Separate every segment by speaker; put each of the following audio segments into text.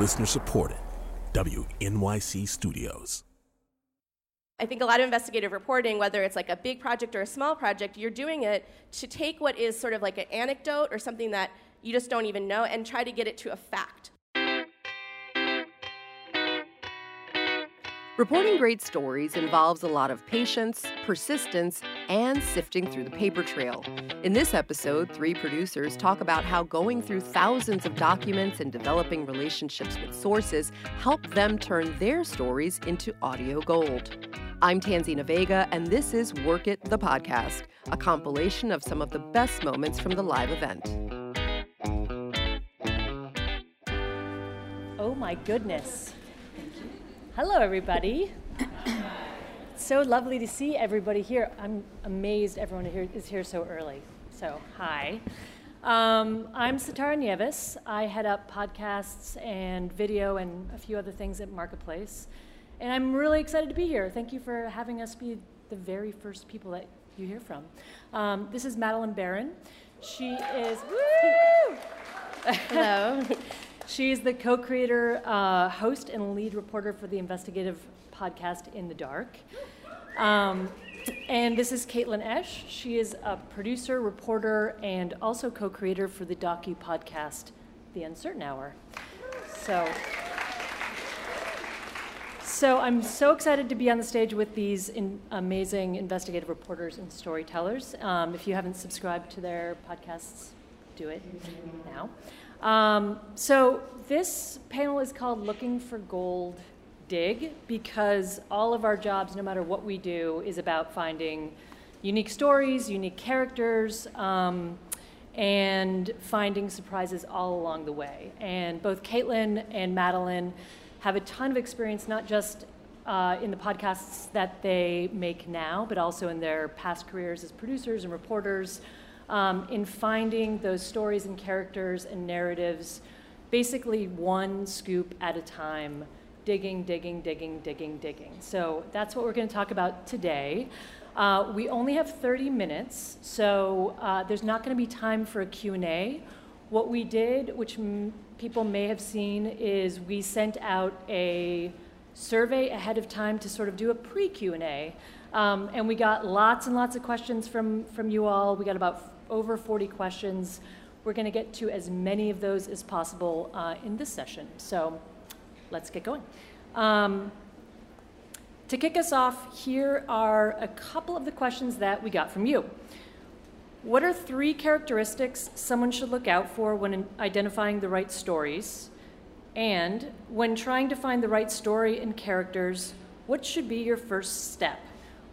Speaker 1: Listener supported. WNYC Studios.
Speaker 2: I think a lot of investigative reporting, whether it's like a big project or a small project, you're doing it to take what is sort of like an anecdote or something that you just don't even know and try to get it to a fact.
Speaker 3: Reporting great stories involves a lot of patience, persistence, and sifting through the paper trail. In this episode, three producers talk about how going through thousands of documents and developing relationships with sources help them turn their stories into audio gold. I'm Tanzina Vega, and this is Work It, the podcast, a compilation of some of the best moments from the live event.
Speaker 4: Oh my goodness. Hello, everybody. so lovely to see everybody here. I'm amazed everyone here is here so early. So, hi. Um, I'm Sitara Nieves. I head up podcasts and video and a few other things at Marketplace. And I'm really excited to be here. Thank you for having us be the very first people that you hear from. Um, this is Madeline Baran. She is. Woo!
Speaker 2: Hello.
Speaker 4: She's the co creator, uh, host, and lead reporter for the investigative podcast In the Dark. Um, and this is Caitlin Esch. She is a producer, reporter, and also co creator for the docu podcast The Uncertain Hour. So. So I'm so excited to be on the stage with these in amazing investigative reporters and storytellers. Um, if you haven't subscribed to their podcasts, do it now. Um, so this panel is called Looking for Gold Dig because all of our jobs, no matter what we do, is about finding unique stories, unique characters, um, and finding surprises all along the way. And both Caitlin and Madeline have a ton of experience, not just uh, in the podcasts that they make now, but also in their past careers as producers and reporters, um, in finding those stories and characters and narratives, basically one scoop at a time, digging, digging, digging, digging, digging. So that's what we're going to talk about today. Uh, we only have 30 minutes, so uh, there's not going to be time for a Q&A. What we did, which people may have seen, is we sent out a survey ahead of time to sort of do a pre-Q&A. Um, and we got lots and lots of questions from, from you all. We got about over 40 questions. We're going to get to as many of those as possible uh, in this session. So let's get going. Um, to kick us off, here are a couple of the questions that we got from you. What are three characteristics someone should look out for when identifying the right stories? And when trying to find the right story and characters, what should be your first step?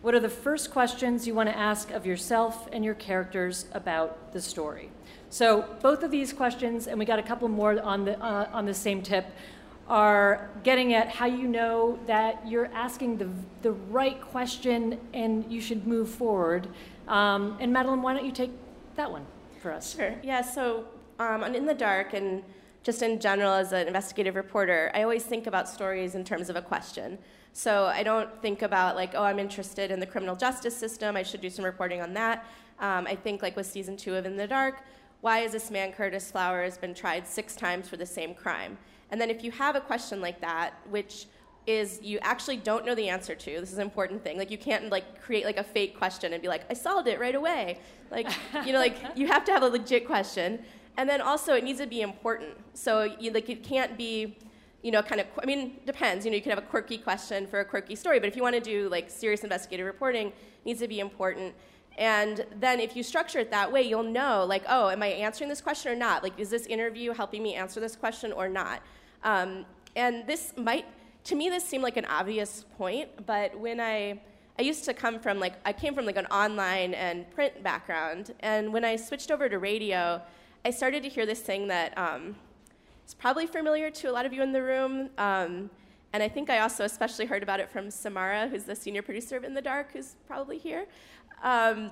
Speaker 4: What are the first questions you want to ask of yourself and your characters about the story? So both of these questions, and we got a couple more on the uh, on the same tip, are getting at how you know that you're asking the the right question and you should move forward. Um, and Madeline, why don't you take that one for us?
Speaker 2: Sure. Yeah. So um, In the Dark and just in general as an investigative reporter, I always think about stories in terms of a question. So I don't think about like, oh, I'm interested in the criminal justice system. I should do some reporting on that. Um, I think like with season two of In the Dark, why has this man Curtis Flowers been tried six times for the same crime? And then if you have a question like that, which is you actually don't know the answer to, this is an important thing. Like you can't like create like a fake question and be like, I solved it right away. Like you know, like you have to have a legit question. And then also it needs to be important. So you like it can't be you know, kind of, I mean, depends. You know, you could have a quirky question for a quirky story, but if you want to do like serious investigative reporting, it needs to be important. And then if you structure it that way, you'll know, like, oh, am I answering this question or not? Like, is this interview helping me answer this question or not? Um, and this might, to me, this seemed like an obvious point, but when I, I used to come from like, I came from like an online and print background, and when I switched over to radio, I started to hear this thing that um, is probably familiar to a lot of you in the room. Um, and I think I also especially heard about it from Samara, who's the senior producer of In the Dark, who's probably here um,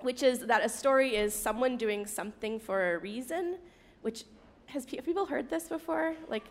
Speaker 2: which is that a story is someone doing something for a reason, which has people heard this before? Like,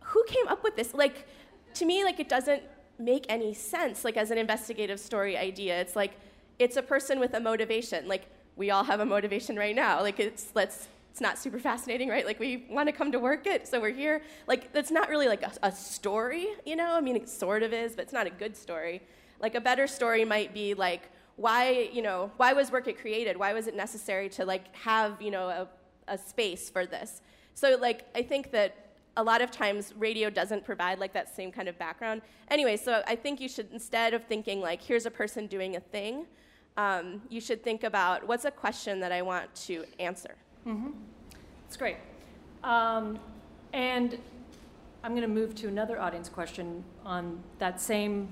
Speaker 2: who came up with this? Like, to me, like it doesn't make any sense. Like as an investigative story idea, it's like it's a person with a motivation. Like we all have a motivation right now. Like it's let's it's not super fascinating, right? Like we want to come to work it, so we're here. Like that's not really like a, a story, you know? I mean, it sort of is, but it's not a good story. Like a better story might be like why, you know, why was Work It created? Why was it necessary to like have, you know, a, a space for this? So like I think that a lot of times radio doesn't provide like that same kind of background. Anyway, so I think you should instead of thinking like here's a person doing a thing, um, you should think about what's a question that I want to answer.
Speaker 4: Mm-hmm. That's great. Um, and I'm going to move to another audience question on that same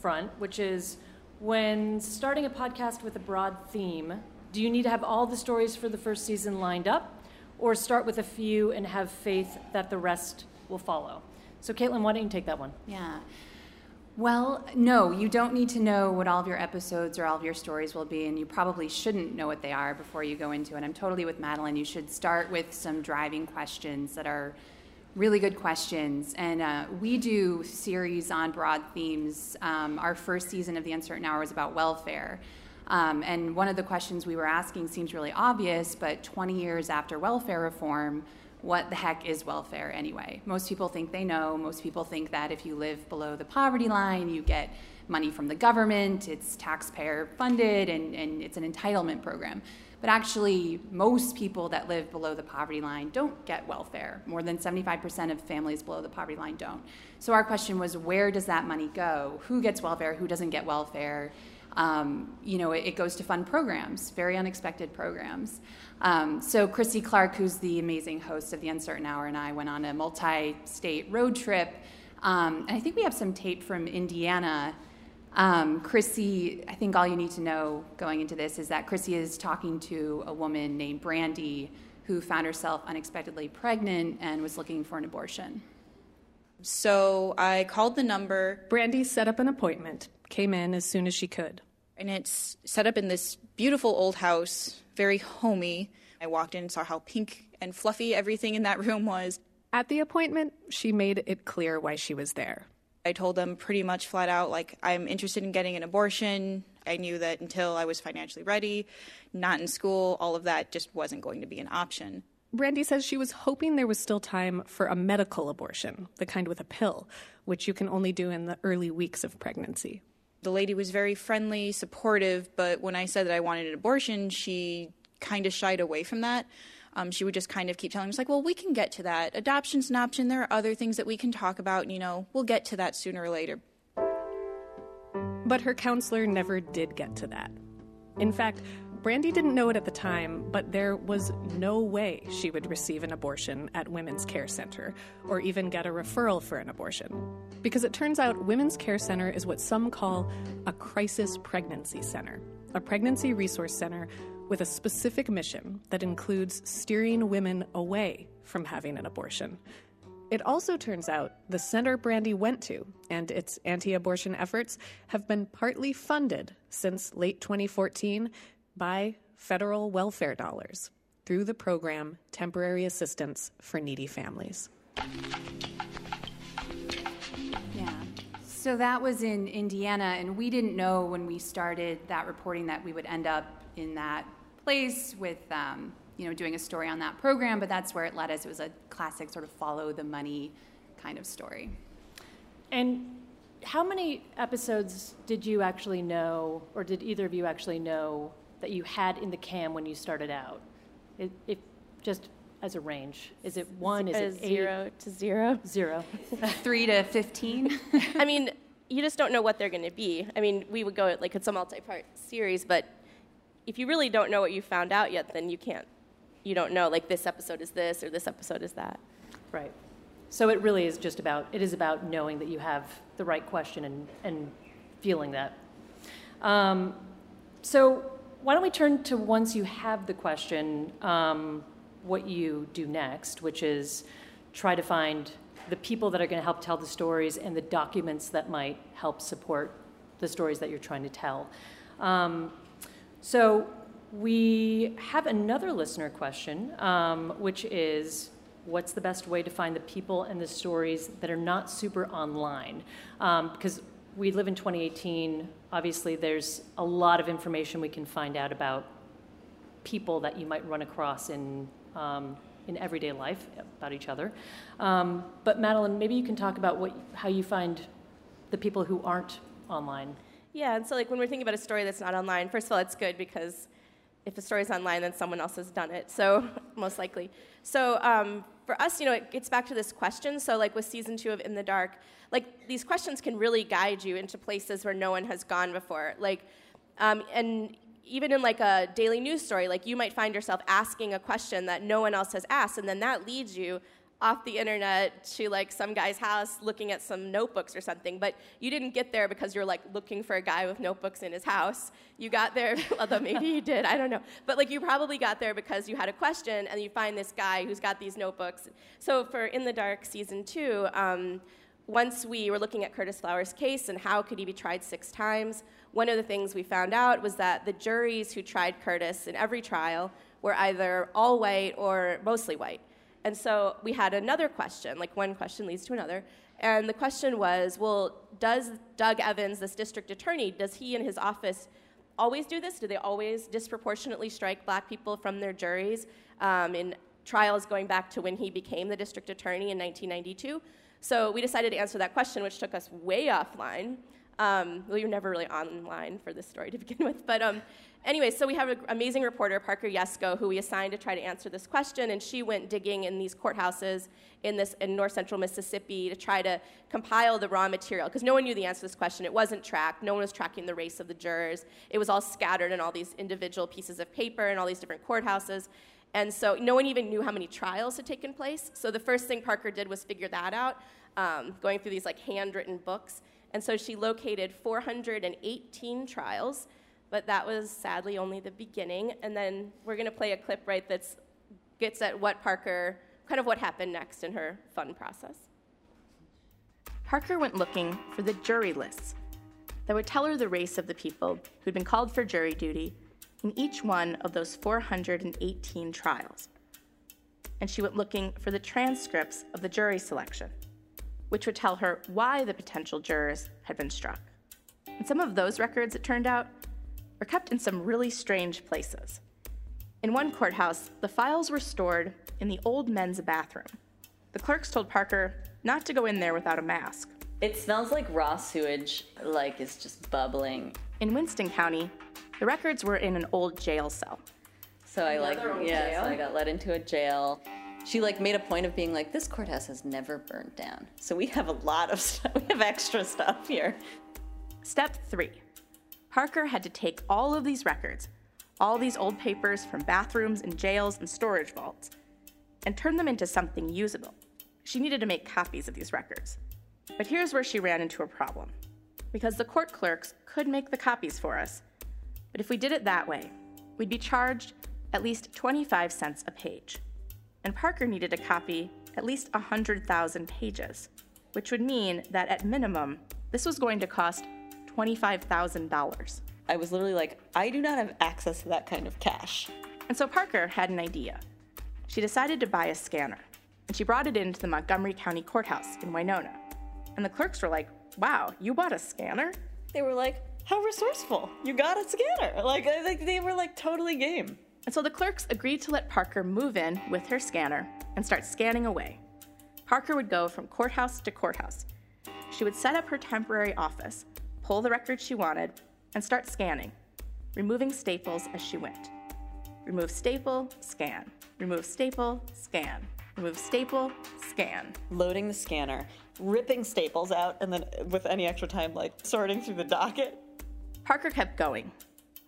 Speaker 4: front, which is when starting a podcast with a broad theme, do you need to have all the stories for the first season lined up? or start with a few and have faith that the rest will follow. So, Caitlin, why don't you take that one?
Speaker 5: Yeah. Well, no, you don't need to know what all of your episodes or all of your stories will be, and you probably shouldn't know what they are before you go into it. I'm totally with Madeline. You should start with some driving questions that are really good questions. And uh, we do series on broad themes. Um, our first season of The Uncertain Hour was about welfare. Um, and one of the questions we were asking seems really obvious, but 20 years after welfare reform, what the heck is welfare anyway? Most people think they know. Most people think that if you live below the poverty line, you get money from the government, it's taxpayer funded, and, and it's an entitlement program. But actually, most people that live below the poverty line don't get welfare. More than 75% of families below the poverty line don't. So our question was where does that money go? Who gets welfare? Who doesn't get welfare? um, you know, it, it, goes to fund programs, very unexpected programs. Um, so Krissy Clark, who's the amazing host of The Uncertain Hour, and I went on a multi-state road trip. Um, and I think we have some tape from Indiana. Um, Krissy, I think all you need to know going into this is that Krissy is talking to a woman named Brandy who found herself unexpectedly pregnant and was looking for an abortion.
Speaker 6: So I called the number.
Speaker 7: Brandy set up an appointment came in as soon as she could.
Speaker 6: And it's set up in this beautiful old house, very homey. I walked in and saw how pink and fluffy everything in that room was.
Speaker 7: At the appointment, she made it clear why she was there.
Speaker 6: I told them pretty much flat out, like, I'm interested in getting an abortion. I knew that until I was financially ready, not in school, all of that just wasn't going to be an option.
Speaker 7: Brandy says she was hoping there was still time for a medical abortion, the kind with a pill, which you can only do in the early weeks of pregnancy
Speaker 6: the lady was very friendly, supportive, but when I said that I wanted an abortion, she kind of shied away from that. Um, she would just kind of keep telling me, like, well, we can get to that. Adoption's an option. There are other things that we can talk about. You know, we'll get to that sooner or later.
Speaker 7: But her counselor never did get to that. In fact, Brandy didn't know it at the time, but there was no way she would receive an abortion at Women's Care Center or even get a referral for an abortion. Because it turns out Women's Care Center is what some call a crisis pregnancy center, a pregnancy resource center with a specific mission that includes steering women away from having an abortion. It also turns out the center Brandy went to and its anti abortion efforts have been partly funded since late 2014 by federal welfare dollars through the program Temporary Assistance for Needy Families.
Speaker 5: Yeah. So that was in Indiana, and we didn't know when we started that reporting that we would end up in that place with, um, you know, doing a story on that program. But that's where it led us. It was a classic sort of follow the money kind of story.
Speaker 4: And how many episodes did you actually know, or did either of you actually know that you had in the cam when you started out? It, it just as a range, is it one? Is it
Speaker 2: zero
Speaker 4: eight?
Speaker 2: to zero?
Speaker 4: Zero.
Speaker 5: Three to fifteen.
Speaker 2: I mean, you just don't know what they're going to be. I mean, we would go like it's a multi-part series, but if you really don't know what you found out yet, then you can't. You don't know like this episode is this or this episode is that.
Speaker 4: Right. So it really is just about it is about knowing that you have the right question and and feeling that. Um, so why don't we turn to once you have the question, um, what you do next, which is try to find the people that are going to help tell the stories and the documents that might help support the stories that you're trying to tell. Um, so we have another listener question, um, which is what's the best way to find the people and the stories that are not super online? Um, because we live in 2018. Obviously, there's a lot of information we can find out about people that you might run across in um, in everyday life about each other. Um, but Madeline, maybe you can talk about what, how you find the people who aren't online.
Speaker 2: Yeah, and so like when we're thinking about a story that's not online, first of all, it's good because if a story's online, then someone else has done it. So most likely. So um, for us, you know, it gets back to this question. So like with season two of In the Dark, like these questions can really guide you into places where no one has gone before. Like, um, and even in like a daily news story, like you might find yourself asking a question that no one else has asked, and then that leads you off the internet to like some guy's house looking at some notebooks or something but you didn't get there because you're like looking for a guy with notebooks in his house. You got there although maybe you did i don't know. But like you probably got there because you had a question and you find this guy who's got these notebooks. So for in the dark season two um, once we were looking at curtis flowers case and how could he be tried six times one of the things we found out was that the juries who tried curtis in every trial were either all white or mostly white and so we had another question, like one question leads to another. And the question was, well, does Doug Evans, this district attorney, does he and his office always do this? Do they always disproportionately strike black people from their juries um, in trials going back to when he became the district attorney in 1992? So we decided to answer that question, which took us way offline. Um, well, you're never really online for this story to begin with, but um, Anyway, so we have an amazing reporter, Parker Yesko, who we assigned to try to answer this question, and she went digging in these courthouses in this in north central Mississippi to try to compile the raw material because no one knew the answer to this question. It wasn't tracked. No one was tracking the race of the jurors. It was all scattered in all these individual pieces of paper in all these different courthouses. And so no one even knew how many trials had taken place. So the first thing Parker did was figure that out, um, going through these like handwritten books. And so she located 418 trials but that was sadly only the beginning. And then we're going to play a clip right that gets at what Parker, kind of what happened next in her fun process. Parker went looking for the jury lists that would tell her the race of the people who'd been called for jury duty in each one of those 418 trials. And she went looking for the transcripts of the jury selection, which would tell her why the potential jurors had been struck. And some of those records, it turned out, were kept in some really strange places. In one courthouse, the files were stored in the old men's bathroom. The clerks told Parker not to go in there without a mask.
Speaker 8: It smells like raw sewage, like it's just bubbling.
Speaker 2: In Winston County, the records were in an old jail cell.
Speaker 8: So I like, yeah, jail? so I got let into a jail. She like made a point of being like, this courthouse has never burned down. So we have a lot of stuff. We have extra stuff here.
Speaker 2: Step three Parker had to take all of these records, all these old papers from bathrooms and jails and storage vaults, and turn them into something usable. She needed to make copies of these records. But here's where she ran into a problem. Because the court clerks could make the copies for us, but if we did it that way, we'd be charged at least 25 cents a page. And Parker needed to copy at least 100,000 pages, which would mean that at minimum, this was going to cost $25,000.
Speaker 8: I was literally like, I do not have access to that kind of cash.
Speaker 2: And so Parker had an idea. She decided to buy a scanner, and she brought it into the Montgomery County Courthouse in Winona. And the clerks were like, Wow, you bought a scanner?
Speaker 8: They were like, How resourceful! You got a scanner! Like, like they were like totally game.
Speaker 2: And so the clerks agreed to let Parker move in with her scanner and start scanning away. Parker would go from courthouse to courthouse. She would set up her temporary office pull the records she wanted, and start scanning, removing staples as she went. Remove staple, scan. Remove staple, scan. Remove staple, scan.
Speaker 8: Loading the scanner, ripping staples out, and then with any extra time, like sorting through the docket.
Speaker 2: Parker kept going.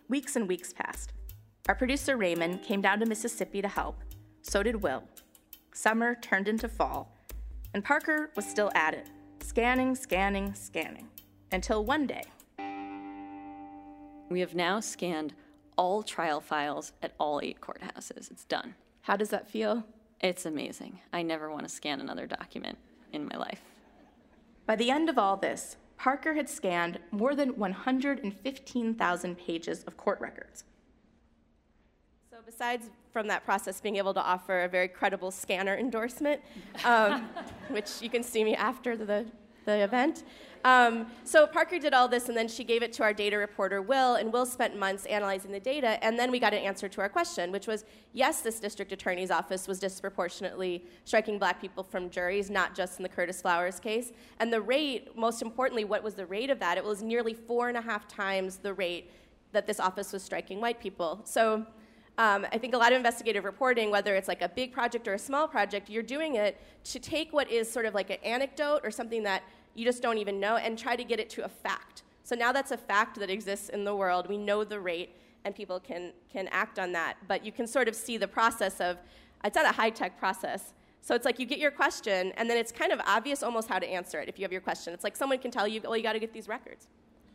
Speaker 2: Weeks and weeks passed. Our producer Raymond came down to Mississippi to help. So did Will. Summer turned into fall, and Parker was still at it, scanning, scanning, scanning until one day.
Speaker 8: We have now scanned all trial files at all eight courthouses. It's done.
Speaker 2: How does that feel?
Speaker 8: It's amazing. I never want to scan another document in my life.
Speaker 2: By the end of all this, Parker had scanned more than 115,000 pages of court records. So, besides from that process being able to offer a very credible scanner endorsement, um, which you can see me after the, the event, Um, so Parker did all this, and then she gave it to our data reporter, Will, and Will spent months analyzing the data, and then we got an answer to our question, which was yes, this district attorney's office was disproportionately striking black people from juries, not just in the Curtis Flowers case. And the rate, most importantly, what was the rate of that? It was nearly four and a half times the rate that this office was striking white people. So um, I think a lot of investigative reporting, whether it's like a big project or a small project, you're doing it to take what is sort of like an anecdote or something that you just don't even know and try to get it to a fact. So now that's a fact that exists in the world. We know the rate and people can, can act on that. But you can sort of see the process of, it's not a high tech process. So it's like you get your question, and then it's kind of obvious almost how to answer it if you have your question. It's like someone can tell you, well, you got to get these records.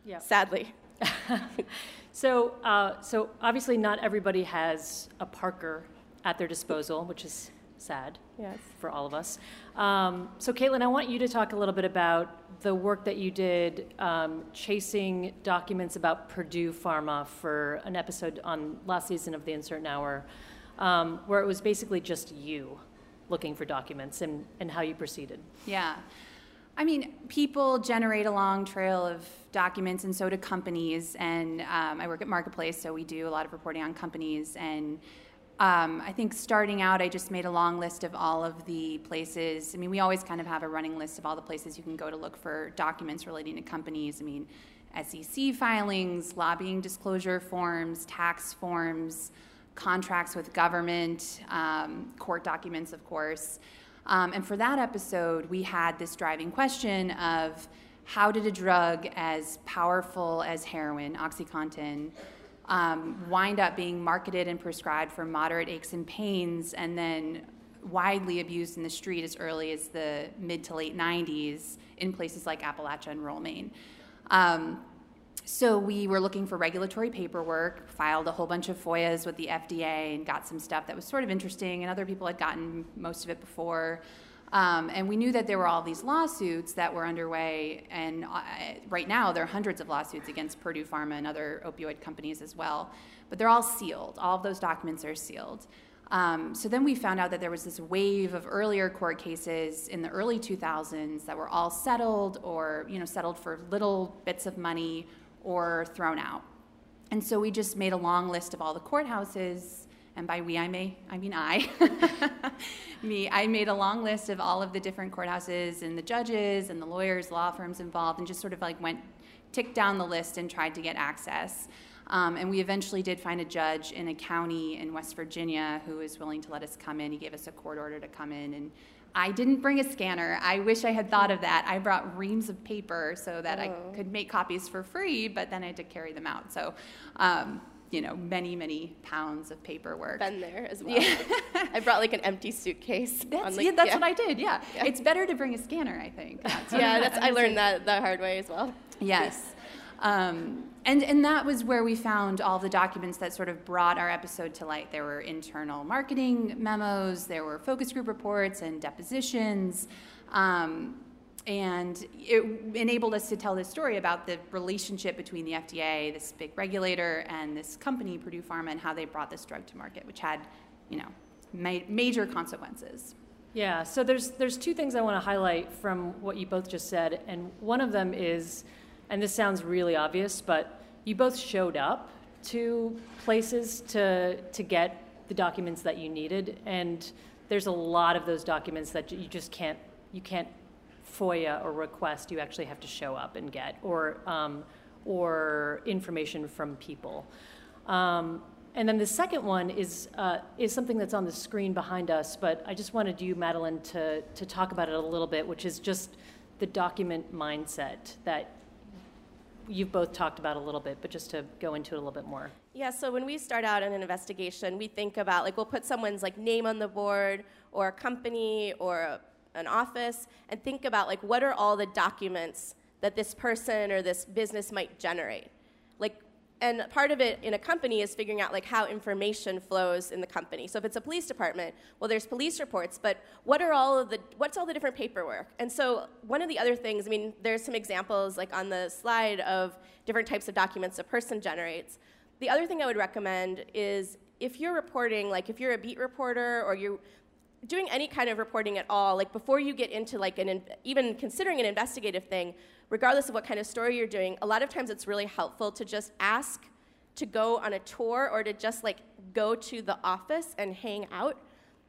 Speaker 4: Yeah.
Speaker 2: Sadly.
Speaker 4: so, uh, so obviously, not everybody has a Parker at their disposal, which is sad
Speaker 2: yes.
Speaker 4: for all of us. Um, so, Caitlin, I want you to talk a little bit about the work that you did um, chasing documents about Purdue Pharma for an episode on last season of The Uncertain Hour, um, where it was basically just you looking for documents and, and how you proceeded.
Speaker 5: Yeah. I mean, people generate a long trail of documents, and so do companies. And um, I work at Marketplace, so we do a lot of reporting on companies. And um, I think starting out, I just made a long list of all of the places. I mean, we always kind of have a running list of all the places you can go to look for documents relating to companies. I mean, SEC filings, lobbying disclosure forms, tax forms, contracts with government, um, court documents, of course. Um, and for that episode, we had this driving question of how did a drug as powerful as heroin, OxyContin, um, wind up being marketed and prescribed for moderate aches and pains and then widely abused in the street as early as the mid to late 90s in places like Appalachia and rural Maine. Um, so we were looking for regulatory paperwork, filed a whole bunch of FOIAs with the FDA, and got some stuff that was sort of interesting, and other people had gotten most of it before. Um, and we knew that there were all these lawsuits that were underway, and uh, right now there are hundreds of lawsuits against Purdue Pharma and other opioid companies as well. But they're all sealed. All of those documents are sealed. Um, so then we found out that there was this wave of earlier court cases in the early 2000s that were all settled or you know settled for little bits of money or thrown out. And so we just made a long list of all the courthouses and by we I may I mean I. Me I made a long list of all of the different courthouses and the judges and the lawyers law firms involved and just sort of like went ticked down the list and tried to get access. Um, and we eventually did find a judge in a county in West Virginia who was willing to let us come in. He gave us a court order to come in and I didn't bring a scanner. I wish I had thought of that. I brought reams of paper so that oh. I could make copies for free, but then I had to carry them out. So um, you know, many, many pounds of paperwork.
Speaker 2: Been there as well. Yeah. I brought like an empty suitcase.
Speaker 5: That's,
Speaker 2: like,
Speaker 5: yeah, that's yeah. what I did. Yeah. yeah. it's better to bring a scanner. I think.
Speaker 2: That's yeah, that's I learned that the hard way as well.
Speaker 5: Yes. Um, and, and that was where we found all the documents that sort of brought our episode to light. There were internal marketing memos, there were focus group reports and depositions. Um, and it enabled us to tell this story about the relationship between the FDA, this big regulator, and this company, Purdue Pharma, and how they brought this drug to market, which had, you know, ma- major consequences.
Speaker 4: Yeah. So there's there's two things I want to highlight from what you both just said, and one of them is, and this sounds really obvious, but you both showed up to places to to get the documents that you needed, and there's a lot of those documents that you just can't you can't FOIA or request you actually have to show up and get, or, um, or information from people. Um, and then the second one is, uh, is something that's on the screen behind us, but I just wanted you, Madeline, to, to talk about it a little bit, which is just the document mindset that you've both talked about a little bit, but just to go into it a little bit more.
Speaker 2: Yeah, so when we start out in an investigation, we think about like we'll put someone's like name on the board or a company or a an office and think about like what are all the documents that this person or this business might generate and part of it in a company is figuring out like how information flows in the company. So if it's a police department well there's police reports but what are all of the what's all the different paperwork? And so one of the other things i mean there's some examples like on the slide of different types of documents a person generates. The other thing i would recommend is if you're reporting like if you're a beat reporter or you doing any kind of reporting at all, like before you get into like an even considering an investigative thing, regardless of what kind of story you're doing, a lot of times it's really helpful to just ask to go on a tour or to just like go to the office and hang out.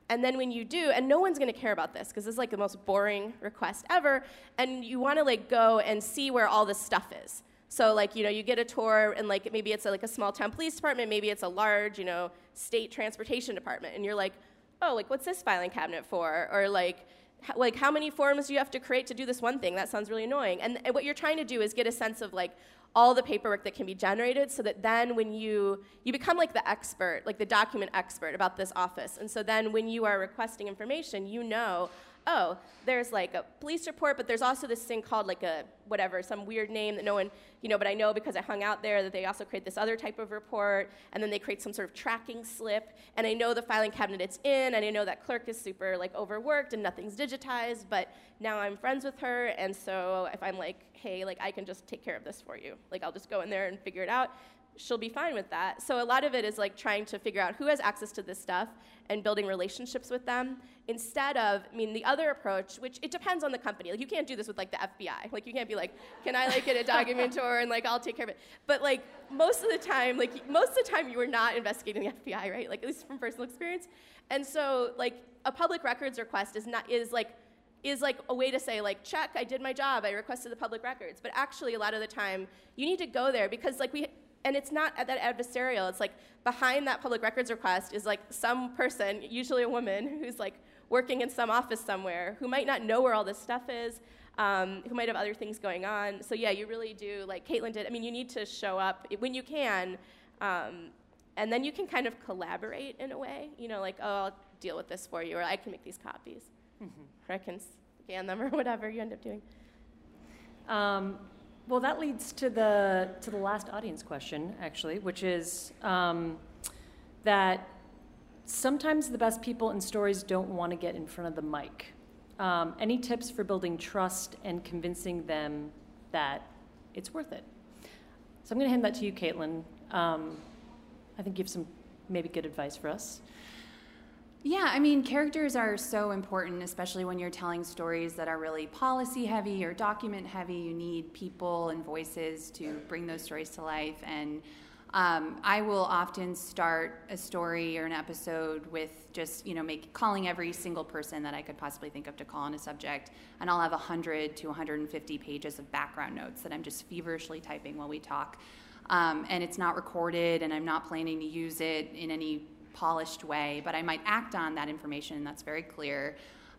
Speaker 2: And then when you do, and no one's going to care about this because this is like the most boring request ever, and you want to like go and see where all this stuff is. So like you know you get a tour and like maybe it's a, like a small town police department, maybe it's a large you know state transportation department, and you're like, oh like what's this filing cabinet for? Or like like how many forms do you have to create to do this one thing? That sounds really annoying. And, and what you're trying to do is get a sense of like all the paperwork that can be generated so that then when you you become like the expert like the document expert about this office and so then when you are requesting information you know oh, there's like a police report, but there's also this thing called like a whatever, some weird name that no one, you know, but I know because I hung out there that they also create this other type of report, and then they create some sort of tracking slip, and I know the filing cabinet it's in, and I know that clerk is super like overworked and nothing's digitized, but now I'm friends with her, and so if I'm like, hey, like I can just take care of this for you, like I'll just go in there and figure it out, she'll be fine with that. So a lot of it is like trying to figure out who has access to this stuff and building relationships with them instead of I mean the other approach, which it depends on the company. Like you can't do this with like the FBI. Like you can't be like, can I like get a document tour and like I'll take care of it. But like most of the time, like most of the time you are not investigating the FBI, right? Like at least from personal experience. And so like a public records request is not is like is like a way to say like check i did my job i requested the public records but actually a lot of the time you need to go there because like we and it's not that adversarial. It's like behind that public records request is like some person, usually a woman, who's like working in some office somewhere, who might not know where all this stuff is, um, who might have other things going on. So yeah, you really do, like Caitlin did. I mean, you need to show up when you can, um, and then you can kind of collaborate in a way. You know, like oh, I'll deal with this for you, or I can make these copies, mm-hmm. or I can scan them, or whatever you end up doing.
Speaker 4: Um, well, that leads to the to the last audience question, actually, which is um, that sometimes the best people in stories don't want to get in front of the mic. Um, any tips for building trust and convincing them that it's worth it? So I'm going to hand that to you, Caitlin. Um, I think you have some maybe good advice for us.
Speaker 5: Yeah, I mean, characters are so important, especially when you're telling stories that are really policy heavy or document heavy. You need people and voices to bring those stories to life. And um, I will often start a story or an episode with just, you know, make, calling every single person that I could possibly think of to call on a subject. And I'll have 100 to 150 pages of background notes that I'm just feverishly typing while we talk. Um, and it's not recorded, and I'm not planning to use it in any polished way, but I might act on that information. That's very clear,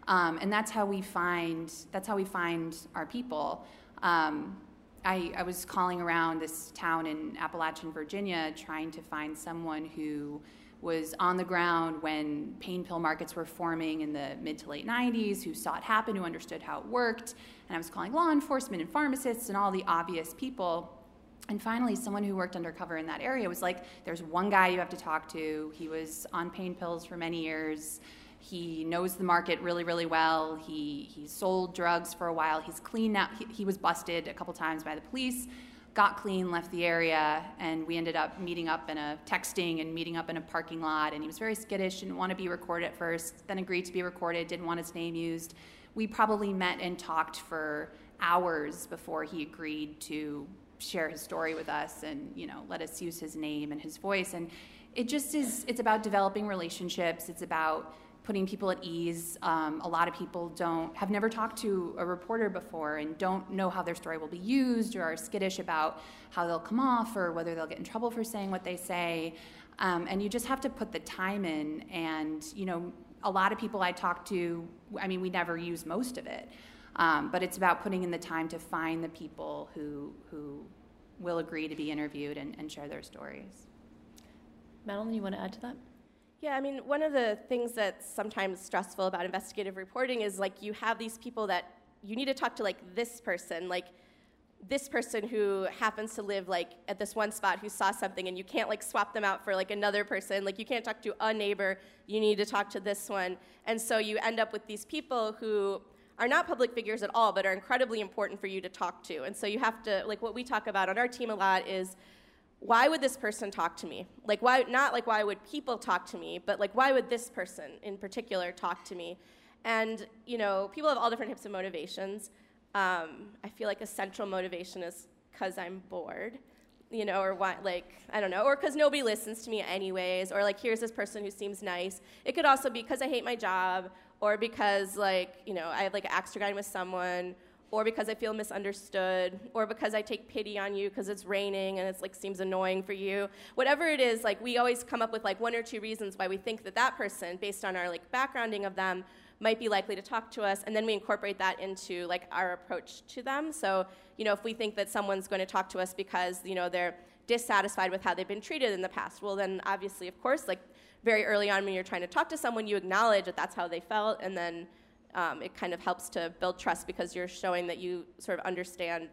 Speaker 5: um, and that's how we find that's how we find our people. Um, I, I was calling around this town in Appalachia, Virginia, trying to find someone who was on the ground when pain pill markets were forming in the mid to late 90s, who saw it happen, who understood how it worked. And I was calling law enforcement and pharmacists and all the obvious people. And finally, someone who worked undercover in that area was like, there's one guy you have to talk to. He was on pain pills for many years. He knows the market really, really well. He, he sold drugs for a while. He's clean now. He, he was busted a couple times by the police, got clean, left the area, and we ended up meeting up in a texting and meeting up in a parking lot. And he was very skittish, didn't want to be recorded at first, then agreed to be recorded, didn't want his name used. We probably met and talked for hours before he agreed to share his story with us and you know let us use his name and his voice. And it just is it's about developing relationships. It's about putting people at ease. Um, a lot of people don't have never talked to a reporter before and don't know how their story will be used or are skittish about how they'll come off or whether they'll get in trouble for saying what they say. Um, and you just have to put the time in. And you know a lot of people i talk to i mean we never use most of it um, but it's about putting in the time to find the people who, who will agree to be interviewed and, and share their stories.
Speaker 4: Madeline, you want to add to that?
Speaker 2: Yeah, I mean, one of the things that's sometimes stressful about investigative reporting is like you have these people that you need to talk to, like this person, like this person who happens to live like at this one spot who saw something and you can't like swap them out for like another person like you can't talk to a neighbor you need to talk to this one and so you end up with these people who are not public figures at all, but are incredibly important for you to talk to. And so you have to, like what we talk about on our team a lot is why would this person talk to me? Like, why, not like why would people talk to me, but like, why would this person in particular talk to me? And, you know, people have all different types of motivations. Um, I feel like a central motivation is because I'm bored, you know, or why, like, I don't know, or because nobody listens to me anyways, or like, here's this person who seems nice. It could also be because I hate my job, or because, like, you know, I have like an axe to grind with someone, or because I feel misunderstood, or because I take pity on you because it's raining and it's like seems annoying for you. Whatever it is, like we always come up with like one or two reasons why we think that that person, based on our like backgrounding of them, might be likely to talk to us, and then we incorporate that into like our approach to them. So, you know, if we think that someone's going to talk to us because you know they're dissatisfied with how they've been treated in the past, well, then obviously, of course, like very early on when you're trying to talk to someone, you acknowledge that that's how they felt, and then um, it kind of helps to build trust because you're showing that you sort of understand,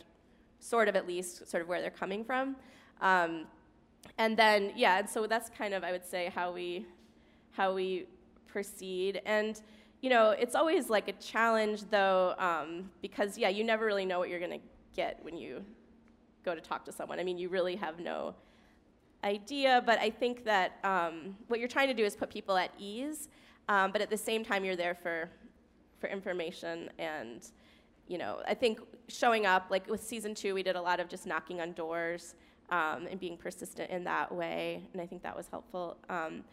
Speaker 2: sort of at least, sort of where they're coming from. Um, and then, yeah, and so that's kind of, I would say, how we how we proceed. And you know, it's always like a challenge though, um, because yeah, you never really know what you're gonna get when you go to talk to someone. I mean, you really have no idea, but I think that um, what you're trying to do is put people at ease, um, but at the same time, you're there for for information and you know i think showing up like with season two we did a lot of just knocking on doors um, and being persistent in that way and i think that was helpful um,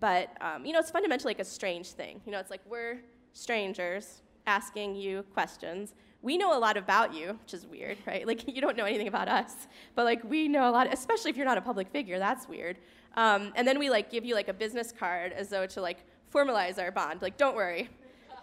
Speaker 2: but um, you know, it's fundamentally like a strange thing. You know, it's like we're strangers asking you questions. We know a lot about you, which is weird, right? Like you don't know anything about us, but like we know a lot, especially if you're not a public figure. That's weird. Um, and then we like give you like a business card as though to like formalize our bond. Like, don't worry,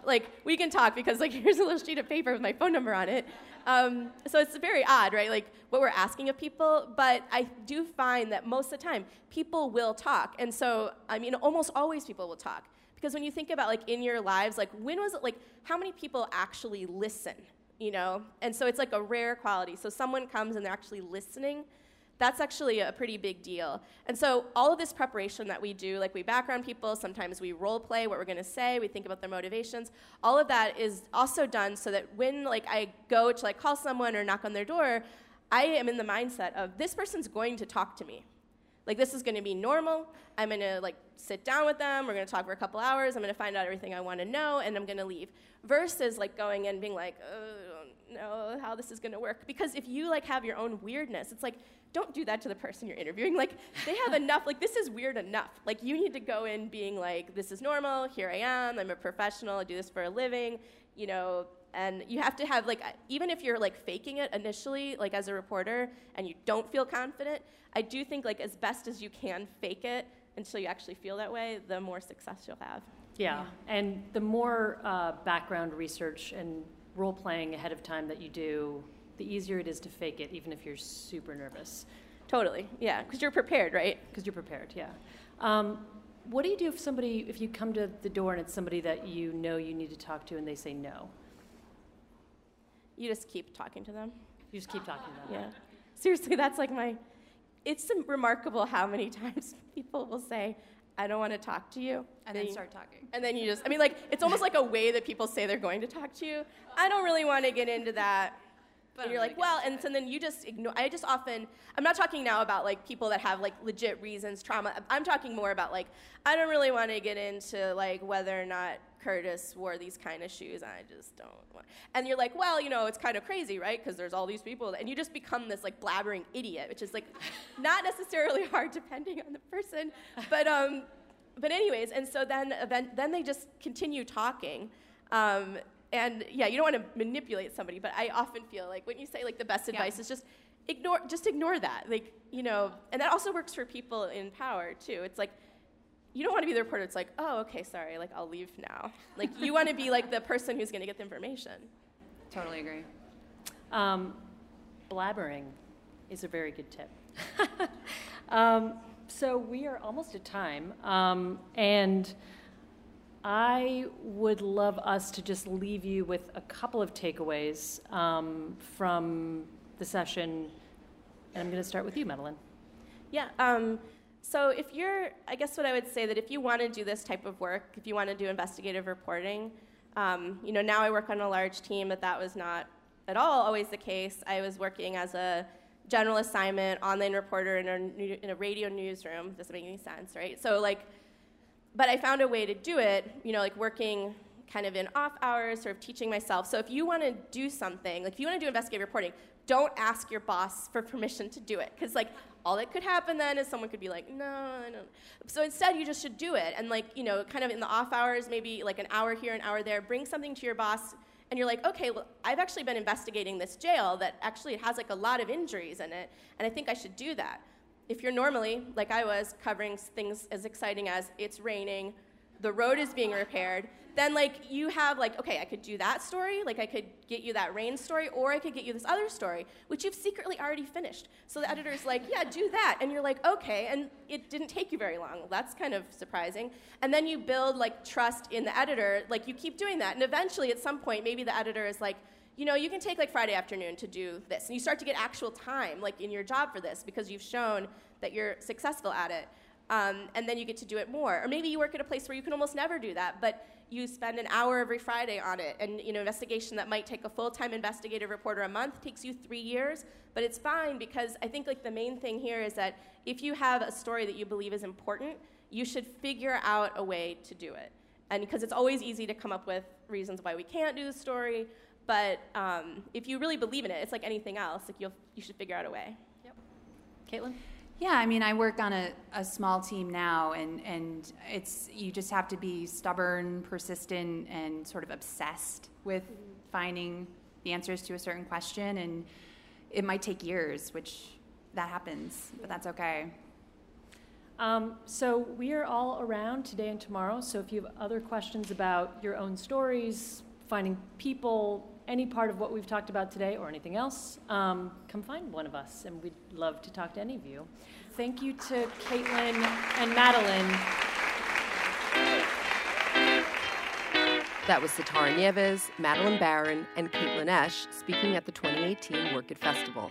Speaker 2: like we can talk because like here's a little sheet of paper with my phone number on it. Um, so it's very odd, right? Like what we're asking of people, but I do find that most of the time people will talk, and so I mean almost always people will talk because when you think about like in your lives, like when was it like how many people actually listen, you know? And so it's like a rare quality. So someone comes and they're actually listening that's actually a pretty big deal. And so all of this preparation that we do, like we background people, sometimes we role play what we're going to say, we think about their motivations. All of that is also done so that when like I go to like call someone or knock on their door, I am in the mindset of this person's going to talk to me. Like this is going to be normal. I'm going to like sit down with them. We're going to talk for a couple hours. I'm going to find out everything I want to know, and I'm going to leave. Versus like going in being like, oh, I don't know how this is going to work. Because if you like have your own weirdness, it's like don't do that to the person you're interviewing. Like they have enough. Like this is weird enough. Like you need to go in being like, this is normal. Here I am. I'm a professional. I do this for a living. You know, and you have to have like even if you're like faking it initially like as a reporter and you don't feel confident i do think like as best as you can fake it until you actually feel that way the more success you'll have.
Speaker 4: Yeah, yeah. and the more uh, background research and role playing ahead of time that you do the easier it is to fake it even if you're super nervous.
Speaker 2: Totally. Yeah. Because you're prepared right?
Speaker 4: Because you're prepared yeah. Um, what do you do if somebody if you come to the door and it's somebody that you know you need to talk to and they say no
Speaker 2: you just keep talking to them.
Speaker 4: You just keep talking to them.
Speaker 2: Yeah. Seriously, that's like my. It's remarkable how many times people will say, I don't want to talk to you.
Speaker 5: And then, then start talking.
Speaker 2: And then you just, I mean, like, it's almost like a way that people say they're going to talk to you. I don't really want to get into that. But and you're like, well, and so then you just ignore. I just often, I'm not talking now about like people that have like legit reasons, trauma. I'm talking more about like, I don't really want to get into like whether or not Curtis wore these kind of shoes. I just don't want. And you're like, well, you know, it's kind of crazy, right? Because there's all these people, and you just become this like blabbering idiot, which is like not necessarily hard depending on the person, but um, but anyways, and so then then they just continue talking. Um, and yeah, you don't want to manipulate somebody, but I often feel like when you say like the best advice yeah. is just ignore just ignore that. Like, you know, and that also works for people in power too. It's like you don't want to be the reporter. It's like, oh, okay, sorry, like I'll leave now. Like you want to be like the person who's going to get the information.
Speaker 5: Totally agree.
Speaker 4: Um, blabbering is a very good tip. um, so we are almost at time, um, and I would love us to just leave you with a couple of takeaways um, from the session. And I'm going to start with you, Madeline.
Speaker 2: Yeah. Um, so if you're, I guess what I would say that if you want to do this type of work, if you want to do investigative reporting, um, you know, now I work on a large team, but that was not at all always the case. I was working as a general assignment, online reporter in a, in a radio newsroom. Doesn't make any sense, right? So like, but I found a way to do it. You know, like working kind of in off hours, sort of teaching myself. So if you want to do something, like if you want to do investigative reporting, don't ask your boss for permission to do it, because like all that could happen then is someone could be like, no, I don't. So instead, you just should do it, and like you know, kind of in the off hours, maybe like an hour here, an hour there, bring something to your boss. And you're like, okay, well, I've actually been investigating this jail that actually has like a lot of injuries in it, and I think I should do that. If you're normally, like I was, covering things as exciting as it's raining, the road is being repaired, then like you have like okay i could do that story like i could get you that rain story or i could get you this other story which you've secretly already finished. So the editor's like yeah do that. And you're like okay. And it didn't take you very long. That's kind of surprising. And then you build like trust in the editor. Like you keep doing that. And eventually at some point maybe the editor is like you know you can take like friday afternoon to do this and you start to get actual time like in your job for this because you've shown that you're successful at it um, and then you get to do it more or maybe you work at a place where you can almost never do that but you spend an hour every Friday on it. And you know, investigation that might take a full-time investigative reporter a month takes you three years, but it's fine because I think like the main thing here is that if you have a story that you believe is important, you should figure out a way to do it. And because it's always easy to come up with reasons why we can't do the story, but um, if you really believe in it, it's like anything else. Like you'll you should figure out a way.
Speaker 4: Yep. Caitlin.
Speaker 5: Yeah, I mean, I work on a, a small team now, and, and it's you just have to be stubborn, persistent, and sort of obsessed with finding the answers to a certain question. And it might take years, which that happens, but that's okay.
Speaker 4: Um, so we are all around today and tomorrow. So if you have other questions about your own stories, finding people, any part of what we've talked about today or anything else, um, come find one of us, and we'd love to talk to any of you. Thank you to Caitlin and Madeline.
Speaker 3: That was Sitara Nieves, Madeline Baran, and Caitlin Esch speaking at the 2018 Werk It Festival.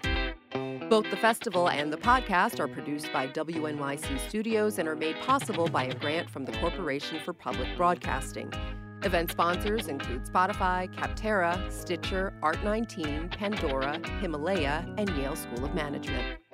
Speaker 3: Both the festival and the podcast are produced by WNYC Studios and are made possible by a grant from the Corporation for Public Broadcasting. Event sponsors include Spotify, Capterra, Stitcher, Art19, Pandora, Himalaya, and Yale School of Management.